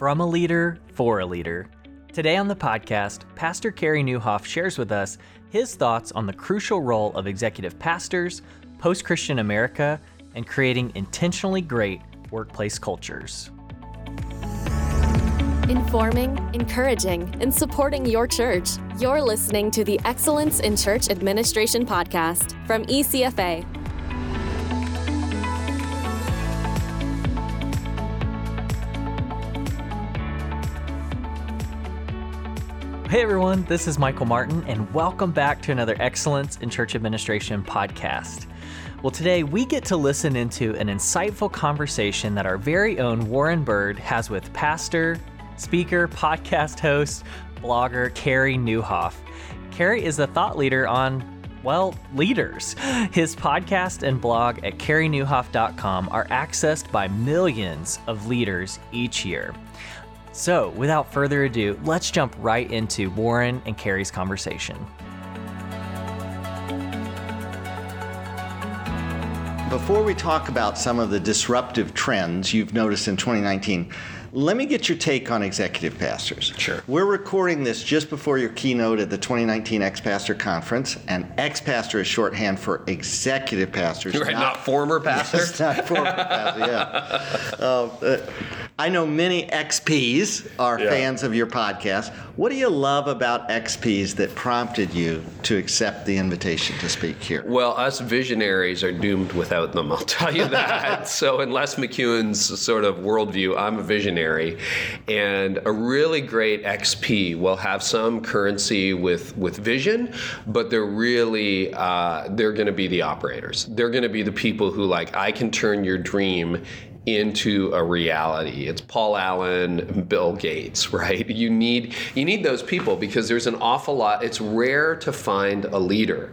from a leader for a leader. Today on the podcast, Pastor Carey Nieuwhof shares with us his thoughts on the crucial role of executive pastors, post Christian America, and creating intentionally great workplace cultures. Informing, encouraging, and supporting your church. You're listening to the Excellence in Church Administration podcast from ECFA. Hey everyone, this is Michael Martin, and welcome back to another Excellence in Church Administration podcast. Well, today we get to listen into an insightful conversation that our very own Warren Bird has with pastor, speaker, podcast host, blogger Carey Nieuwhof. Carey is a thought leader on well, leaders. His podcast and blog at careynieuwhof.com are accessed by millions of leaders each year. So, without further ado, let's jump right into Warren and Carey's conversation. Before we talk about some of the disruptive trends you've noticed in 2019, let me get your take on executive pastors. Sure. We're recording this just before your keynote at the 2019 Ex Pastor Conference, and ex pastor is shorthand for executive pastors. Right, not, not former pastors. Yes, not former pastor, yeah. Uh, uh, I know many XPs are yeah. fans of your podcast. What do you love about XPs that prompted you to accept the invitation to speak here? Well, us visionaries are doomed without them, I'll tell you that. so, in Les McKeown's sort of worldview, I'm a visionary. And a really great XP will have some currency with, with vision, but they're really, uh, they're going to be the operators. They're going to be the people who, like, I can turn your dream into a reality. It's Paul Allen, Bill Gates, right? You need you need those people because there's an awful lot. It's rare to find a leader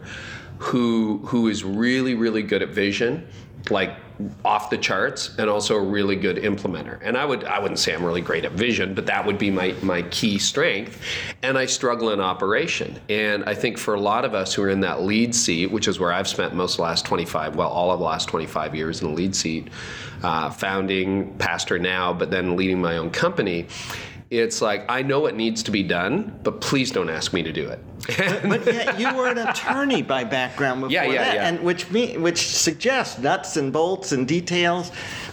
who who is really really good at vision, like off the charts and also a really good implementer. And I would I wouldn't say I'm really great at vision, but that would be my my key strength. And I struggle in operation. And I think for a lot of us who are in that lead seat, which is where I've spent most of the last 25, well, all of the last 25 years in the lead seat, uh, founding pastor now, but then leading my own company it's like I know what needs to be done, but please don't ask me to do it. But, yet you were an attorney by background before yeah, yeah, that, yeah. and which me, which suggests nuts and bolts and details.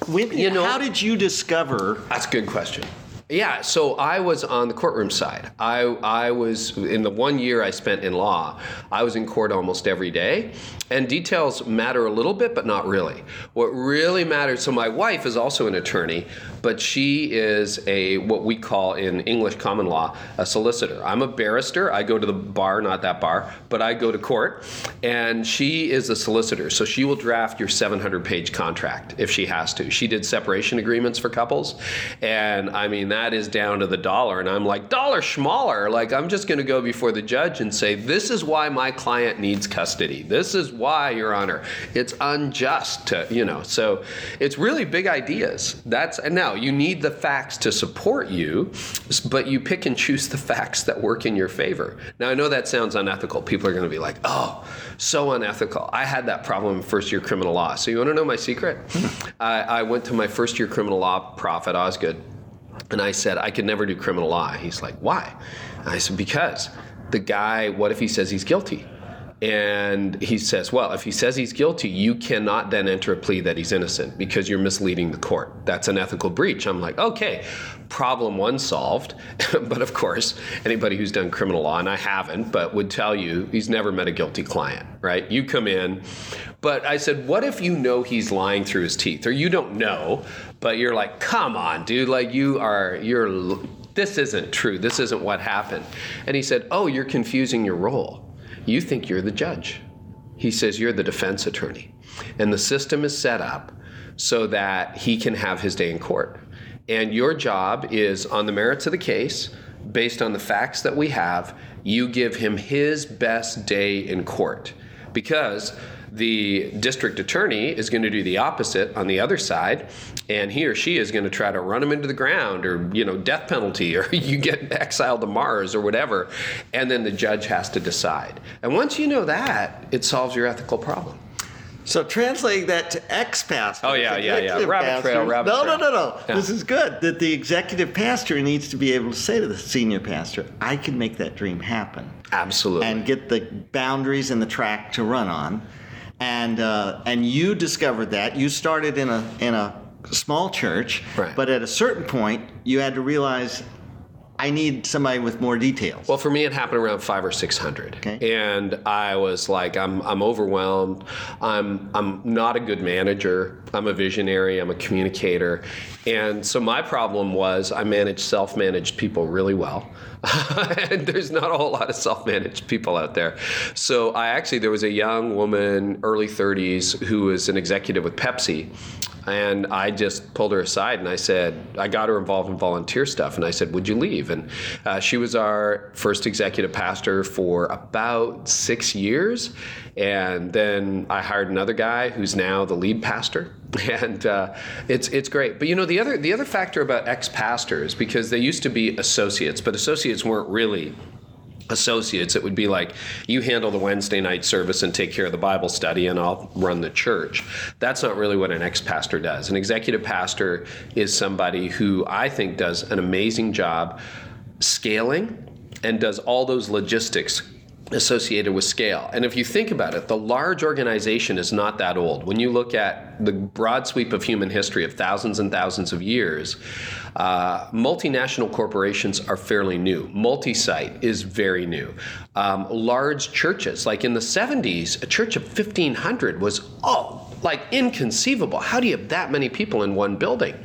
When, you know, how did you discover? That's a good question. Yeah, so I was on the courtroom side. I I was in the one year I spent in law. I was in court almost every day, and details matter a little bit, but not really. What really matters. So my wife is also an attorney, but she is a what we call in English common law a solicitor. I'm a barrister. I go to the bar, not that bar, but I go to court, and she is a solicitor. So she will draft your 700-page contract if she has to. She did separation agreements for couples, and I mean that is down to the dollar. And I'm like, dollar schmaller. Like, I'm just going to go before the judge and say, this is why my client needs custody. This is why, Your Honor, it's unjust to, you know. So it's really big ideas. That's, and now you need the facts to support you, but you pick and choose the facts that work in your favor. Now, I know that sounds unethical. People are going to be like, oh, so unethical. I had that problem in first year criminal law. So you want to know my secret? Hmm. I, I went to my first year criminal law prof at Osgoode and I said, I could never do criminal law. He's like, why? And I said, because the guy, what if he says he's guilty? And he says, well, if he says he's guilty, you cannot then enter a plea that he's innocent because you're misleading the court. That's an ethical breach. I'm like, okay, problem one solved. but of course, anybody who's done criminal law, and I haven't, but would tell you he's never met a guilty client, right? You come in. But I said, what if you know he's lying through his teeth? Or you don't know, but you're like, come on, dude, like you are, you're, this isn't true. This isn't what happened. And he said, oh, you're confusing your role. You think you're the judge. He says, you're the defense attorney. And the system is set up so that he can have his day in court. And your job is on the merits of the case, based on the facts that we have, you give him his best day in court. Because the district attorney is going to do the opposite on the other side, and he or she is going to try to run him into the ground or, you know, death penalty or you get exiled to Mars or whatever. And then the judge has to decide. And once you know that, it solves your ethical problem. So translating that to ex-pastor. Oh, yeah, yeah, yeah. Rabbit trail, rabbit no, trail. no, no, no. Yeah. This is good. That the executive pastor needs to be able to say to the senior pastor, "I can make that dream happen," Absolutely. and get the boundaries and the track to run on. And uh, and you discovered that you started in a in a small church, Right. but at a certain point you had to realize, I need somebody with more details. Well, for me, it happened around five or six hundred, Okay. and I was like, I'm, I'm overwhelmed. I'm, I'm not a good manager. I'm a visionary. I'm a communicator, and so my problem was I managed self-managed people really well, and there's not a whole lot of self-managed people out there. So I actually there was a young woman, early 30s, who was an executive with Pepsi, and I just pulled her aside and I said, I got her involved in volunteer stuff. And I said, Would you leave? And uh, she was our first executive pastor for about six years. And then I hired another guy who's now the lead pastor. And uh, it's it's great. But you know the other the other factor about ex pastors because they used to be associates, but associates weren't really associates, it would be like you handle the Wednesday night service and take care of the Bible study, and I'll run the church. That's not really what an ex pastor does. An executive pastor is somebody who I think does an amazing job scaling and does all those logistics associated with scale. And if you think about it, the large organization is not that old. When you look at the broad sweep of human history of thousands and thousands of years, uh, multinational corporations are fairly new. Multi site is very new. Um, large churches, like in the 70s, a church of 1,500 was, oh, like inconceivable. How do you have that many people in one building?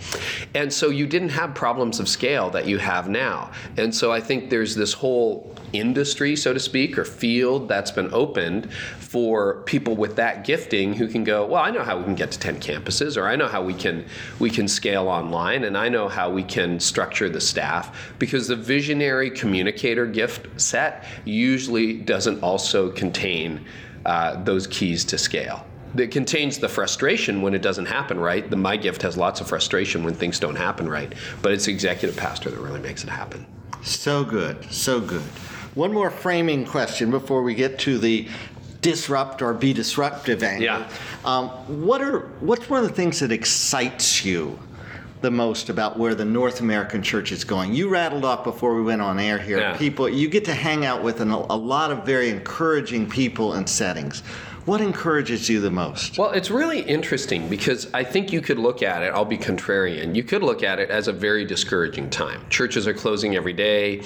And so you didn't have problems of scale that you have now. And so I think there's this whole industry, so to speak, or field that's been opened for people with that gifting who can go, well, I know how we can get to 10 campuses, or I know how we can we can scale online, and I know how we can structure the staff because the visionary communicator gift set usually doesn't also contain uh, those keys to scale. It contains the frustration when it doesn't happen right. The my gift has lots of frustration when things don't happen right, but it's the executive pastor that really makes it happen. So good, so good. One more framing question before we get to the disrupt or be disruptive angle. Yeah. Um, what are what's one of the things that excites you the most about where the North American church is going? You rattled off before we went on air here. Yeah. People, you get to hang out with an, a lot of very encouraging people and settings. What encourages you the most? Well, it's really interesting because I think you could look at it, I'll be contrarian, you could look at it as a very discouraging time. Churches are closing every day.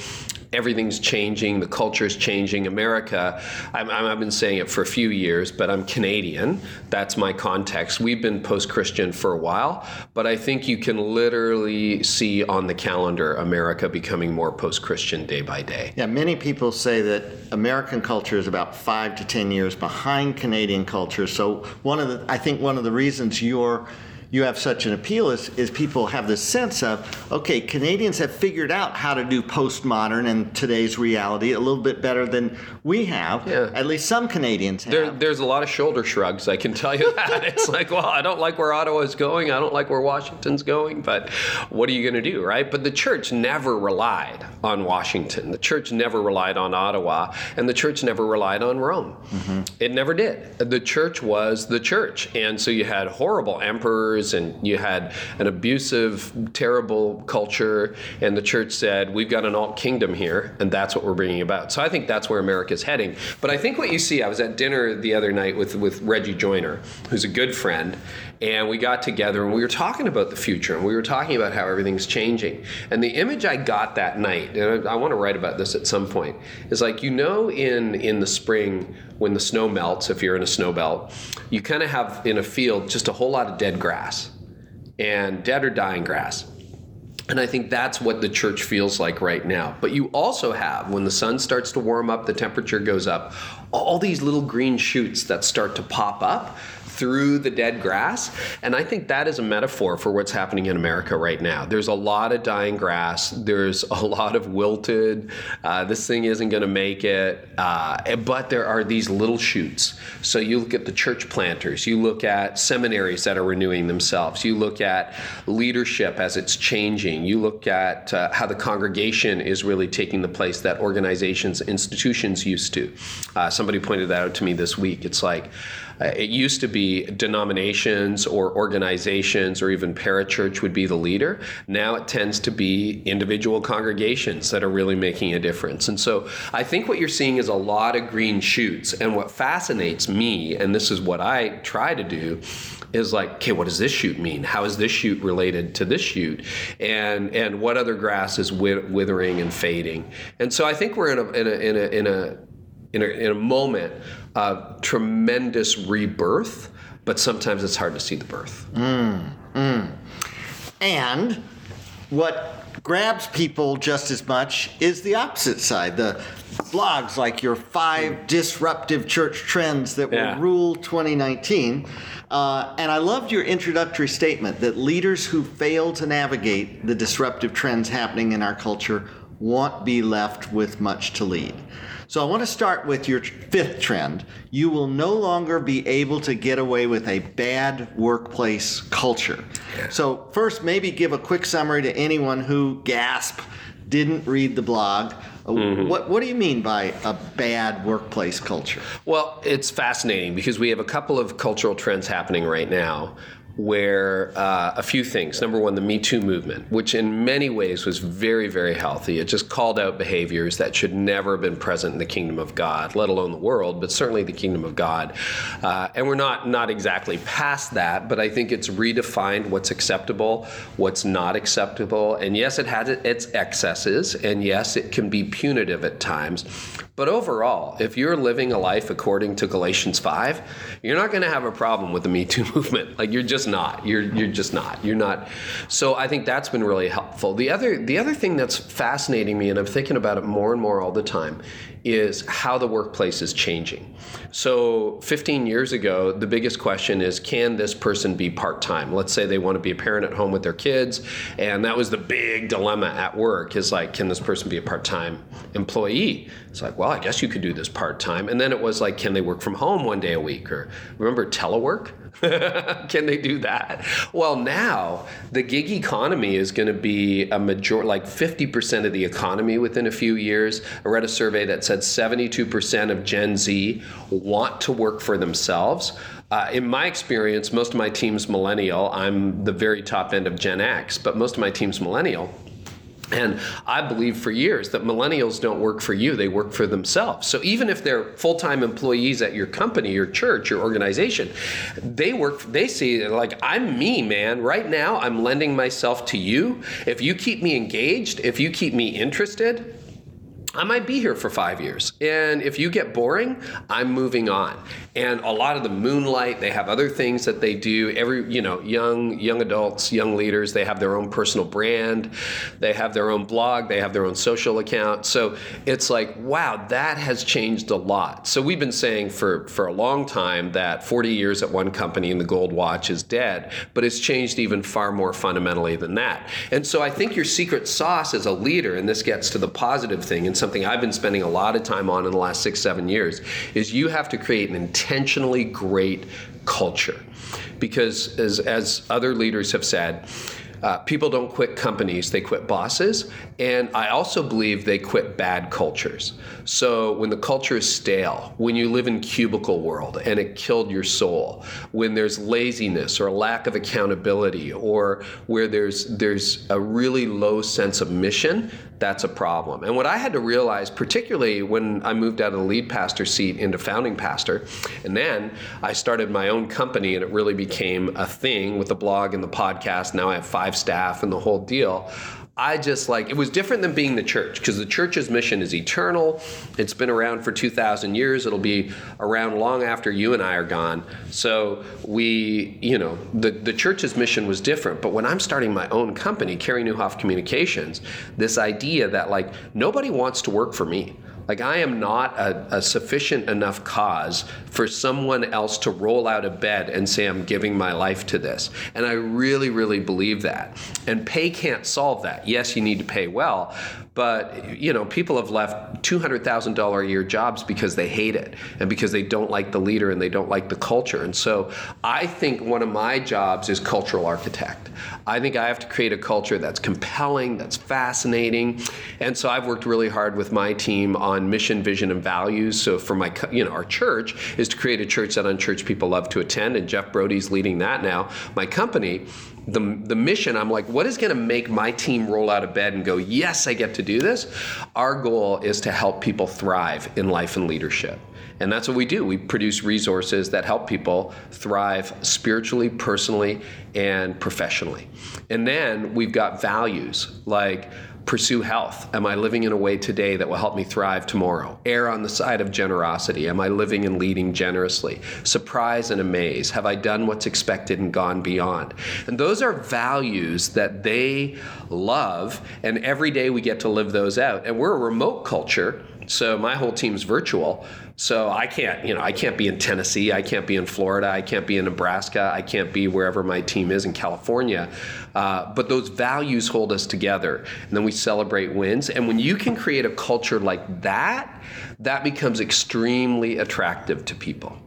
Everything's changing. The culture's changing. America, I'm- I've been saying it for a few years, but I'm Canadian. That's my context. We've been post Christian for a while, but I think you can literally see on the calendar America becoming more post Christian day by day. Yeah, many people say that American culture is about five to ten years behind Canadian culture. So one of the, I think one of the reasons you're you have such an appeal is, is people have this sense of okay canadians have figured out how to do postmodern and today's reality a little bit better than we have Yeah. at least some canadians have There, there's a lot of shoulder shrugs, I can tell you that. it's like, well, I don't like where Ottawa's going. I don't like where Washington's going, but what are you going to do, right? But the church never relied on Washington. The church never relied on Ottawa, and the church never relied on Rome. Mm-hmm. It never did. The church was the church. And so you had horrible emperors and you had an abusive, terrible culture, and the church said, we've got an alt kingdom here, and that's what we're bringing about. So I think that's where America's heading. But I think what you see, I was at dinner the other night with, with Reggie Joiner, who's a good friend, and we got together and we were talking about the future and we were talking about how everything's changing. And the image I got that night, and I, I want to write about this at some point, is like you know in in the spring when the snow melts, if you're in a snow belt, you kind of have in a field just a whole lot of dead grass and dead or dying grass. And I think that's what the church feels like right now. But you also have, when the sun starts to warm up, the temperature goes up, all these little green shoots that start to pop up through the dead grass. And I think that is a metaphor for what's happening in America right now. There's a lot of dying grass, there's a lot of wilted, uh, this thing isn't going to make it. Uh, but there are these little shoots. So you look at the church planters, you look at seminaries that are renewing themselves, you look at leadership as it's changing, you look at uh, how the congregation is really taking the place that organizations, institutions used to. Uh, somebody pointed that out to me this week. It's like, uh, it used to be denominations or organizations or even parachurch would be the leader. Now it tends to be individual congregations that are really making a difference. And so I think what you're seeing is a lot of green shoots. And what fascinates me, and this is what I try to do, is like, okay, what does this shoot mean? How is this shoot related to this shoot? And and what other grass is withering and fading? And so I think we're in a in a in a in a in a, in a moment of tremendous rebirth, but sometimes it's hard to see the birth. Mm, mm. And what grabs people just as much is the opposite side the blogs like your five disruptive church trends that will rule 2019 uh, and I loved your introductory statement that leaders who fail to navigate the disruptive trends happening in our culture won't be left with much to lead. So I want to start with your fifth trend. You will no longer be able to get away with a bad workplace culture. So, first, maybe give a quick summary to anyone who, gasp, didn't read the blog. Mm-hmm. What, what do you mean by a bad workplace culture? Well, it's fascinating because we have a couple of cultural trends happening right now where uh, a few things. Number one, the Me Too movement, which in many ways was very, very healthy. It just called out behaviors that should never have been present in the kingdom of God, let alone the world, but certainly the kingdom of God. Uh, and we're not not exactly past that, but I think it's redefined what's acceptable, what's not acceptable. And yes, it has its excesses, and yes, it can be punitive at times. But overall, if you're living a life according to Galatians 5, you're not going to have a problem with the Me Too movement. Like you're just not. You're you're just not. You're not. So I think that's been really helpful. The other the other thing that's fascinating me and I'm thinking about it more and more all the time is how the workplace is changing. So 15 years ago, the biggest question is can this person be part-time? Let's say they want to be a parent at home with their kids, and that was the big dilemma at work is like can this person be a part-time employee? It's like, well, I guess you could do this part-time. And then it was like can they work from home one day a week or remember telework? Can they do that? Well, now the gig economy is going to be a major, like 50% of the economy within a few years. I read a survey that said 72% of Gen Z want to work for themselves. Uh, in my experience, most of my team's millennial. I'm the very top end of Gen X, but most of my team's millennial. And I believe for years that millennials don't work for you, they work for themselves. So even if they're full time employees at your company, your church, your organization, they work, they see like, I'm me, man. Right now, I'm lending myself to you. If you keep me engaged, if you keep me interested, I might be here for five years. And if you get boring, I'm moving on. And a lot of the moonlight, they have other things that they do. Every, you know, young young adults, young leaders, they have their own personal brand, they have their own blog, they have their own social account. So it's like, wow, that has changed a lot. So we've been saying for for a long time that 40 years at one company and the gold watch is dead, but it's changed even far more fundamentally than that. And so I think your secret sauce as a leader, and this gets to the positive thing, and something I've been spending a lot of time on in the last six, seven years, is you have to create an intentionally great culture. Because as, as other leaders have said, uh, people don't quit companies, they quit bosses. And I also believe they quit bad cultures. So when the culture is stale, when you live in cubicle world and it killed your soul, when there's laziness or lack of accountability or where there's there's a really low sense of mission, that's a problem. And what I had to realize, particularly when I moved out of the lead pastor seat into founding pastor, and then I started my own company and it really became a thing with the blog and the podcast. Now I have five staff and the whole deal. I just like it was different than being the church because the church's mission is eternal. It's been around for 2,000 years. It'll be around long after you and I are gone. So we, you know, the, the church's mission was different. But when I'm starting my own company, Carey Nieuwhof Communications, this idea that like nobody wants to work for me. Like, I am not a, a, sufficient enough cause for someone else to roll out of bed and say, I'm giving my life to this. And I really, really believe that. And pay can't solve that. Yes, you need to pay well, but you know, people have left two hundred thousand dollar a year jobs because they hate it and because they don't like the leader and they don't like the culture. And so, I think one of my jobs is cultural architect. I think I have to create a culture that's compelling, that's fascinating. And so, I've worked really hard with my team on on mission, vision, and values. So for my, you know, our church is to create a church that unchurched people love to attend, and Jeff Brodie's leading that now. My company the, the mission, I'm like, what is going to make my team roll out of bed and go, yes, I get to do this? Our goal is to help people thrive in life and leadership. And that's what we do. We produce resources that help people thrive spiritually, personally, and professionally. And then we've got values like pursue health? Am I living in a way today that will help me thrive tomorrow? Err on the side of generosity. Am I living and leading generously? Surprise and amaze. Have I done what's expected and gone beyond? And those are values that they love, and every day we get to live those out. And we're a remote culture, so my whole team's virtual. So I can't, you know, I can't be in Tennessee, I can't be in Florida, I can't be in Nebraska, I can't be wherever my team is in California. Uh, but those values hold us together, and then we celebrate wins. And when you can create a culture like that, that becomes extremely attractive to people.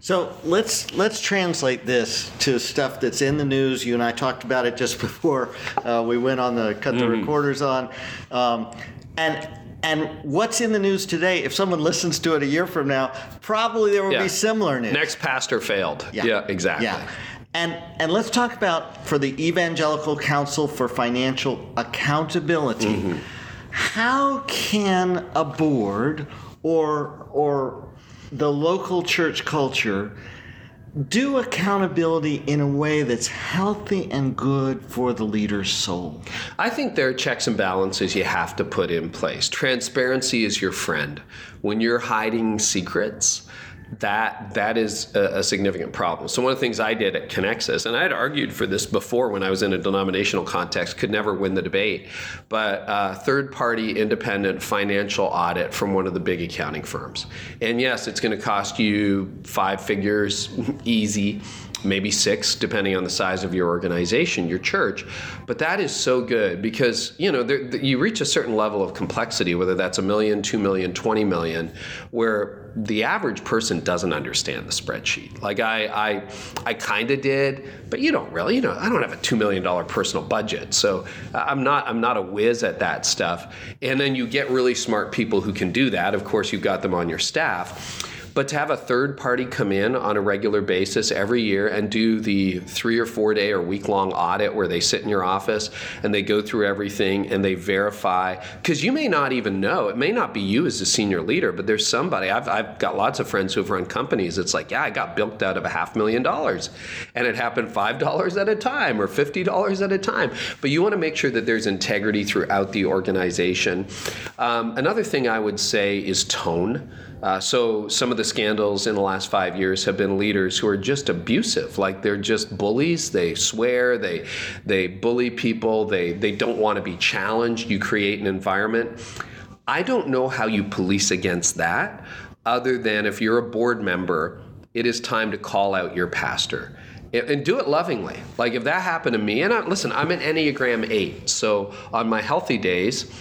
So let's let's translate this to stuff that's in the news. You and I talked about it just before uh, we went on the cut the mm. recorders on, um, and and what's in the news today, if someone listens to it a year from now, probably there will yeah. be similar news. Next pastor failed. Yeah, yeah exactly. Yeah. And, and let's talk about for the Evangelical Council for Financial Accountability. Mm-hmm. How can a board or, or the local church culture do accountability in a way that's healthy and good for the leader's soul? I think there are checks and balances you have to put in place. Transparency is your friend. When you're hiding secrets, that that is a, a, significant problem. So one of the things I did at Connexus, and I had argued for this before when I was in a denominational context, could never win the debate, but uh, third-party independent financial audit from one of the big accounting firms. And yes, it's going to cost you five figures, easy maybe six, depending on the size of your organization, your church. But that is so good because you know there, you reach a certain level of complexity, whether that's a million, two million, twenty million, where the average person doesn't understand the spreadsheet. Like I, I, I kind of did, but you don't really. You know, I don't have a two million dollar personal budget, so uh, I'm not, I'm not a whiz at that stuff. And then you get really smart people who can do that. Of course, you've got them on your staff. But to have a third party come in on a regular basis every year and do the three or four day or week long audit where they sit in your office and they go through everything and they verify, because you may not even know, it may not be you as a senior leader, but there's somebody. I've, I've got lots of friends who've run companies. It's like, yeah, I got bilked out of a half million dollars. And it happened $5 at a time or $50 at a time. But you want to make sure that there's integrity throughout the organization. Um, another thing I would say is tone. Uh, so some of the scandals in the last five years have been leaders who are just abusive, like they're just bullies. They swear, they they bully people. They they don't want to be challenged. You create an environment. I don't know how you police against that, other than if you're a board member, it is time to call out your pastor and do it lovingly. Like if that happened to me, and I, listen, I'm an Enneagram 8, so on my healthy days,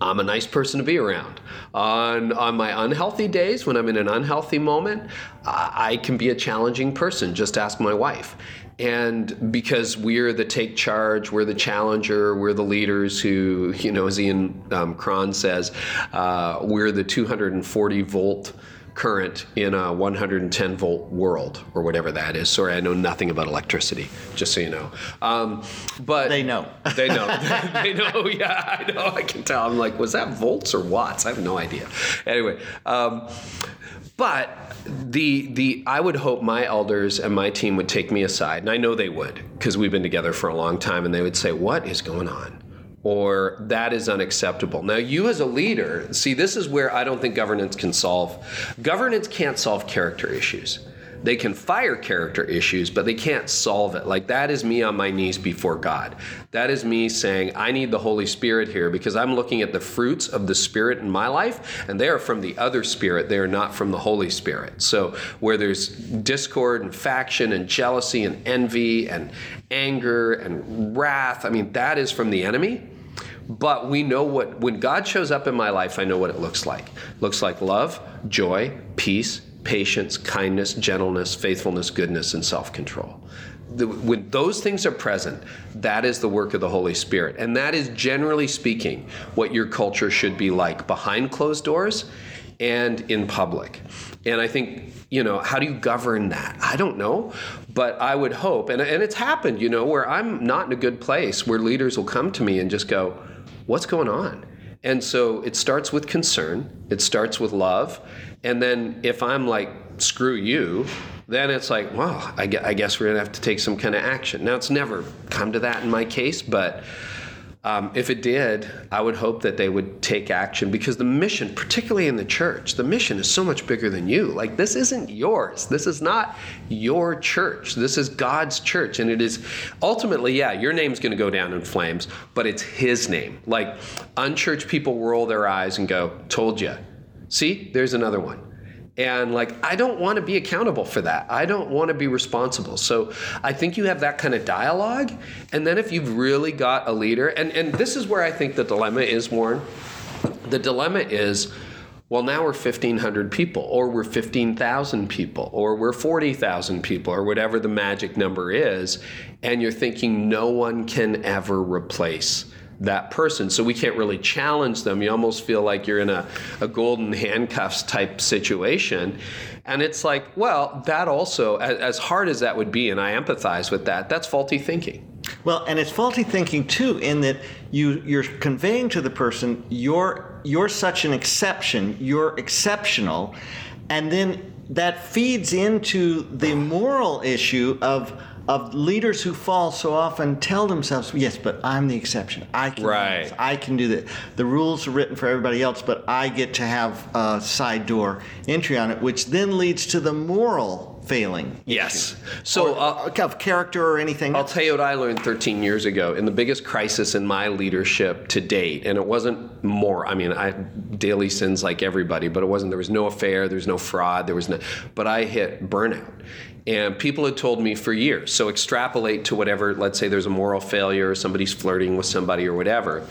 I'm a nice person to be around. On, on my unhealthy days, when I'm in an unhealthy moment, I, I can be a challenging person. Just ask my wife. And because we're the take charge, we're the challenger, we're the leaders who, you know, as Ian um, Cron says, uh, we're the 240 volt current in a 110 volt world or whatever that is. Sorry, I know nothing about electricity, just so you know. Um, but they know. They know. they know. Yeah, I know. I can tell. I'm like, was that volts or watts? I have no idea. Anyway, um, but the the I would hope my elders and my team would take me aside, and I know they would because we've been together for a long time, and they would say, "What is going on?" Or that is unacceptable. Now, you as a leader, see, this is where I don't think governance can solve. Governance can't solve character issues. They can fire character issues, but they can't solve it. Like that is me on my knees before God. That is me saying, I need the Holy Spirit here because I'm looking at the fruits of the Spirit in my life, and they are from the other Spirit. They are not from the Holy Spirit. So where there's discord and faction and jealousy and envy and anger and wrath, I mean, that is from the enemy. But we know what, when God shows up in my life, I know what it looks like. It looks like love, joy, peace, patience, kindness, gentleness, faithfulness, goodness, and self control. the, when those things are present, that is the work of the Holy Spirit. And that is generally speaking what your culture should be like behind closed doors and in public. And I think, you know, how do you govern that? I don't know. But I would hope, and, and it's happened, you know, where I'm not in a good place, where leaders will come to me and just go, What's going on? And so it starts with concern, it starts with love. And then if I'm like, screw you, then it's like, well, I guess we're gonna have to take some kind of action. Now, it's never come to that in my case, but um, if it did, I would hope that they would take action because the mission, particularly in the church, the mission is so much bigger than you. Like, this isn't yours. This is not your church. This is God's church. And it is ultimately, yeah, your name's going to go down in flames, but it's His name. Like, unchurched people roll their eyes and go, Told you. See, there's another one. And like, I don't want to be accountable for that. I don't want to be responsible. So I think you have that kind of dialogue. And then if you've really got a leader, and, and this is where I think the dilemma is, Warren. The dilemma is, well, now we're 1,500 people, or we're 15,000 people, or we're 40,000 people, or whatever the magic number is. And you're thinking no one can ever replace that person. So we can't really challenge them. You almost feel like you're in a, a golden handcuffs type situation. And it's like, well, that also, as, as hard as that would be, and I empathize with that, that's faulty thinking. Well, and it's faulty thinking too, in that you you're conveying to the person you're you're such an exception, you're exceptional, and then that feeds into the moral issue of of leaders who fall so often tell themselves, yes, but I'm the exception. I can right. I can do that. The rules are written for everybody else, but I get to have a side door entry on it, which then leads to the moral failing. Yes. Issue. So or, uh, of character or anything. I'll tell you what I learned 13 years ago in the biggest crisis in my leadership to date, and it wasn't more. I mean, I daily sins like everybody, but it wasn't. There was no affair. There was no fraud. There was no. But I hit burnout, and people had told me for years. So extrapolate to whatever, let's say there's a moral failure, or somebody's flirting with somebody or whatever.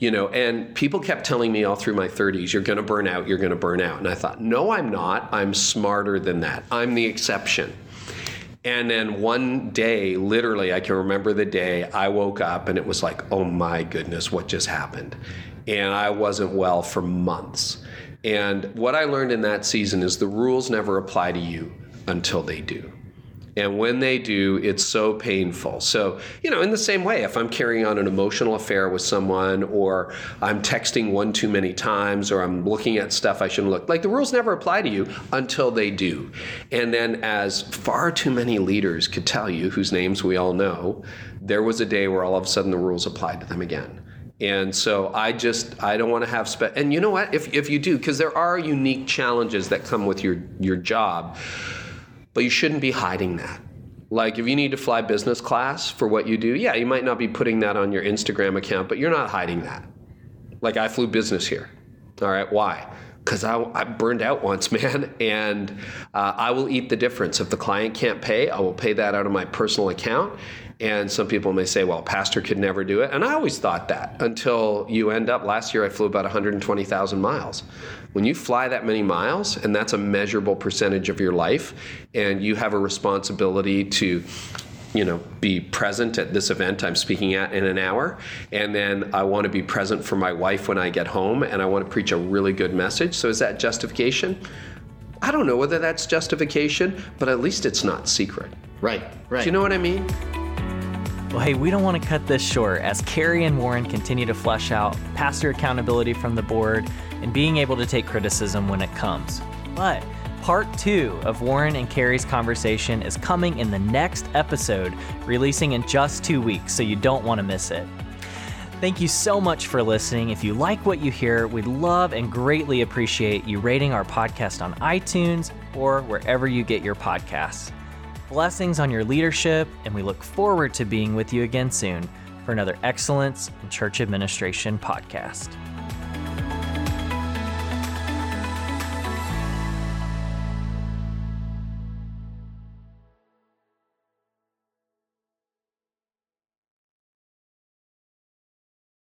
You know, and people kept telling me all through my 30s, you're going to burn out, you're going to burn out. And I thought, no, I'm not. I'm smarter than that. I'm the exception. And then one day, literally, I can remember the day I woke up and it was like, oh my goodness, what just happened? And I wasn't well for months. And what I learned in that season is the rules never apply to you until they do. And when they do, it's so painful. So, you know, in the same way, if I'm carrying on an emotional affair with someone, or I'm texting one too many times, or I'm looking at stuff I shouldn't look, like the rules never apply to you until they do. And then, as far too many leaders could tell you, whose names we all know, there was a day where all of a sudden the rules applied to them again. And so I just I don't want to have spe- and you know what if if you do because there are unique challenges that come with your your job but you shouldn't be hiding that. Like if you need to fly business class for what you do, yeah, you might not be putting that on your Instagram account, but you're not hiding that. Like I flew business here. All right, why? Because I, I, burned out once, man, and uh, I will eat the difference. If the client can't pay, I will pay that out of my personal account. And some people may say, well, pastor could never do it. And I always thought that until you end up. Last year, I flew about 120,000 miles. When you fly that many miles, and that's a measurable percentage of your life, and you have a responsibility to you know be present at this event i'm speaking at in an hour and then i want to be present for my wife when i get home and i want to preach a really good message so is that justification i don't know whether that's justification but at least it's not secret right right do you know what i mean well, hey, we don't want to cut this short as Carey and Warren continue to flesh out pastor accountability from the board and being able to take criticism when it comes. But part two of Warren and Carey's conversation is coming in the next episode, releasing in just two weeks, so you don't want to miss it. Thank you so much for listening. If you like what you hear, we'd love and greatly appreciate you rating our podcast on iTunes or wherever you get your podcasts. Blessings on your leadership, and we look forward to being with you again soon for another Excellence in Church Administration podcast.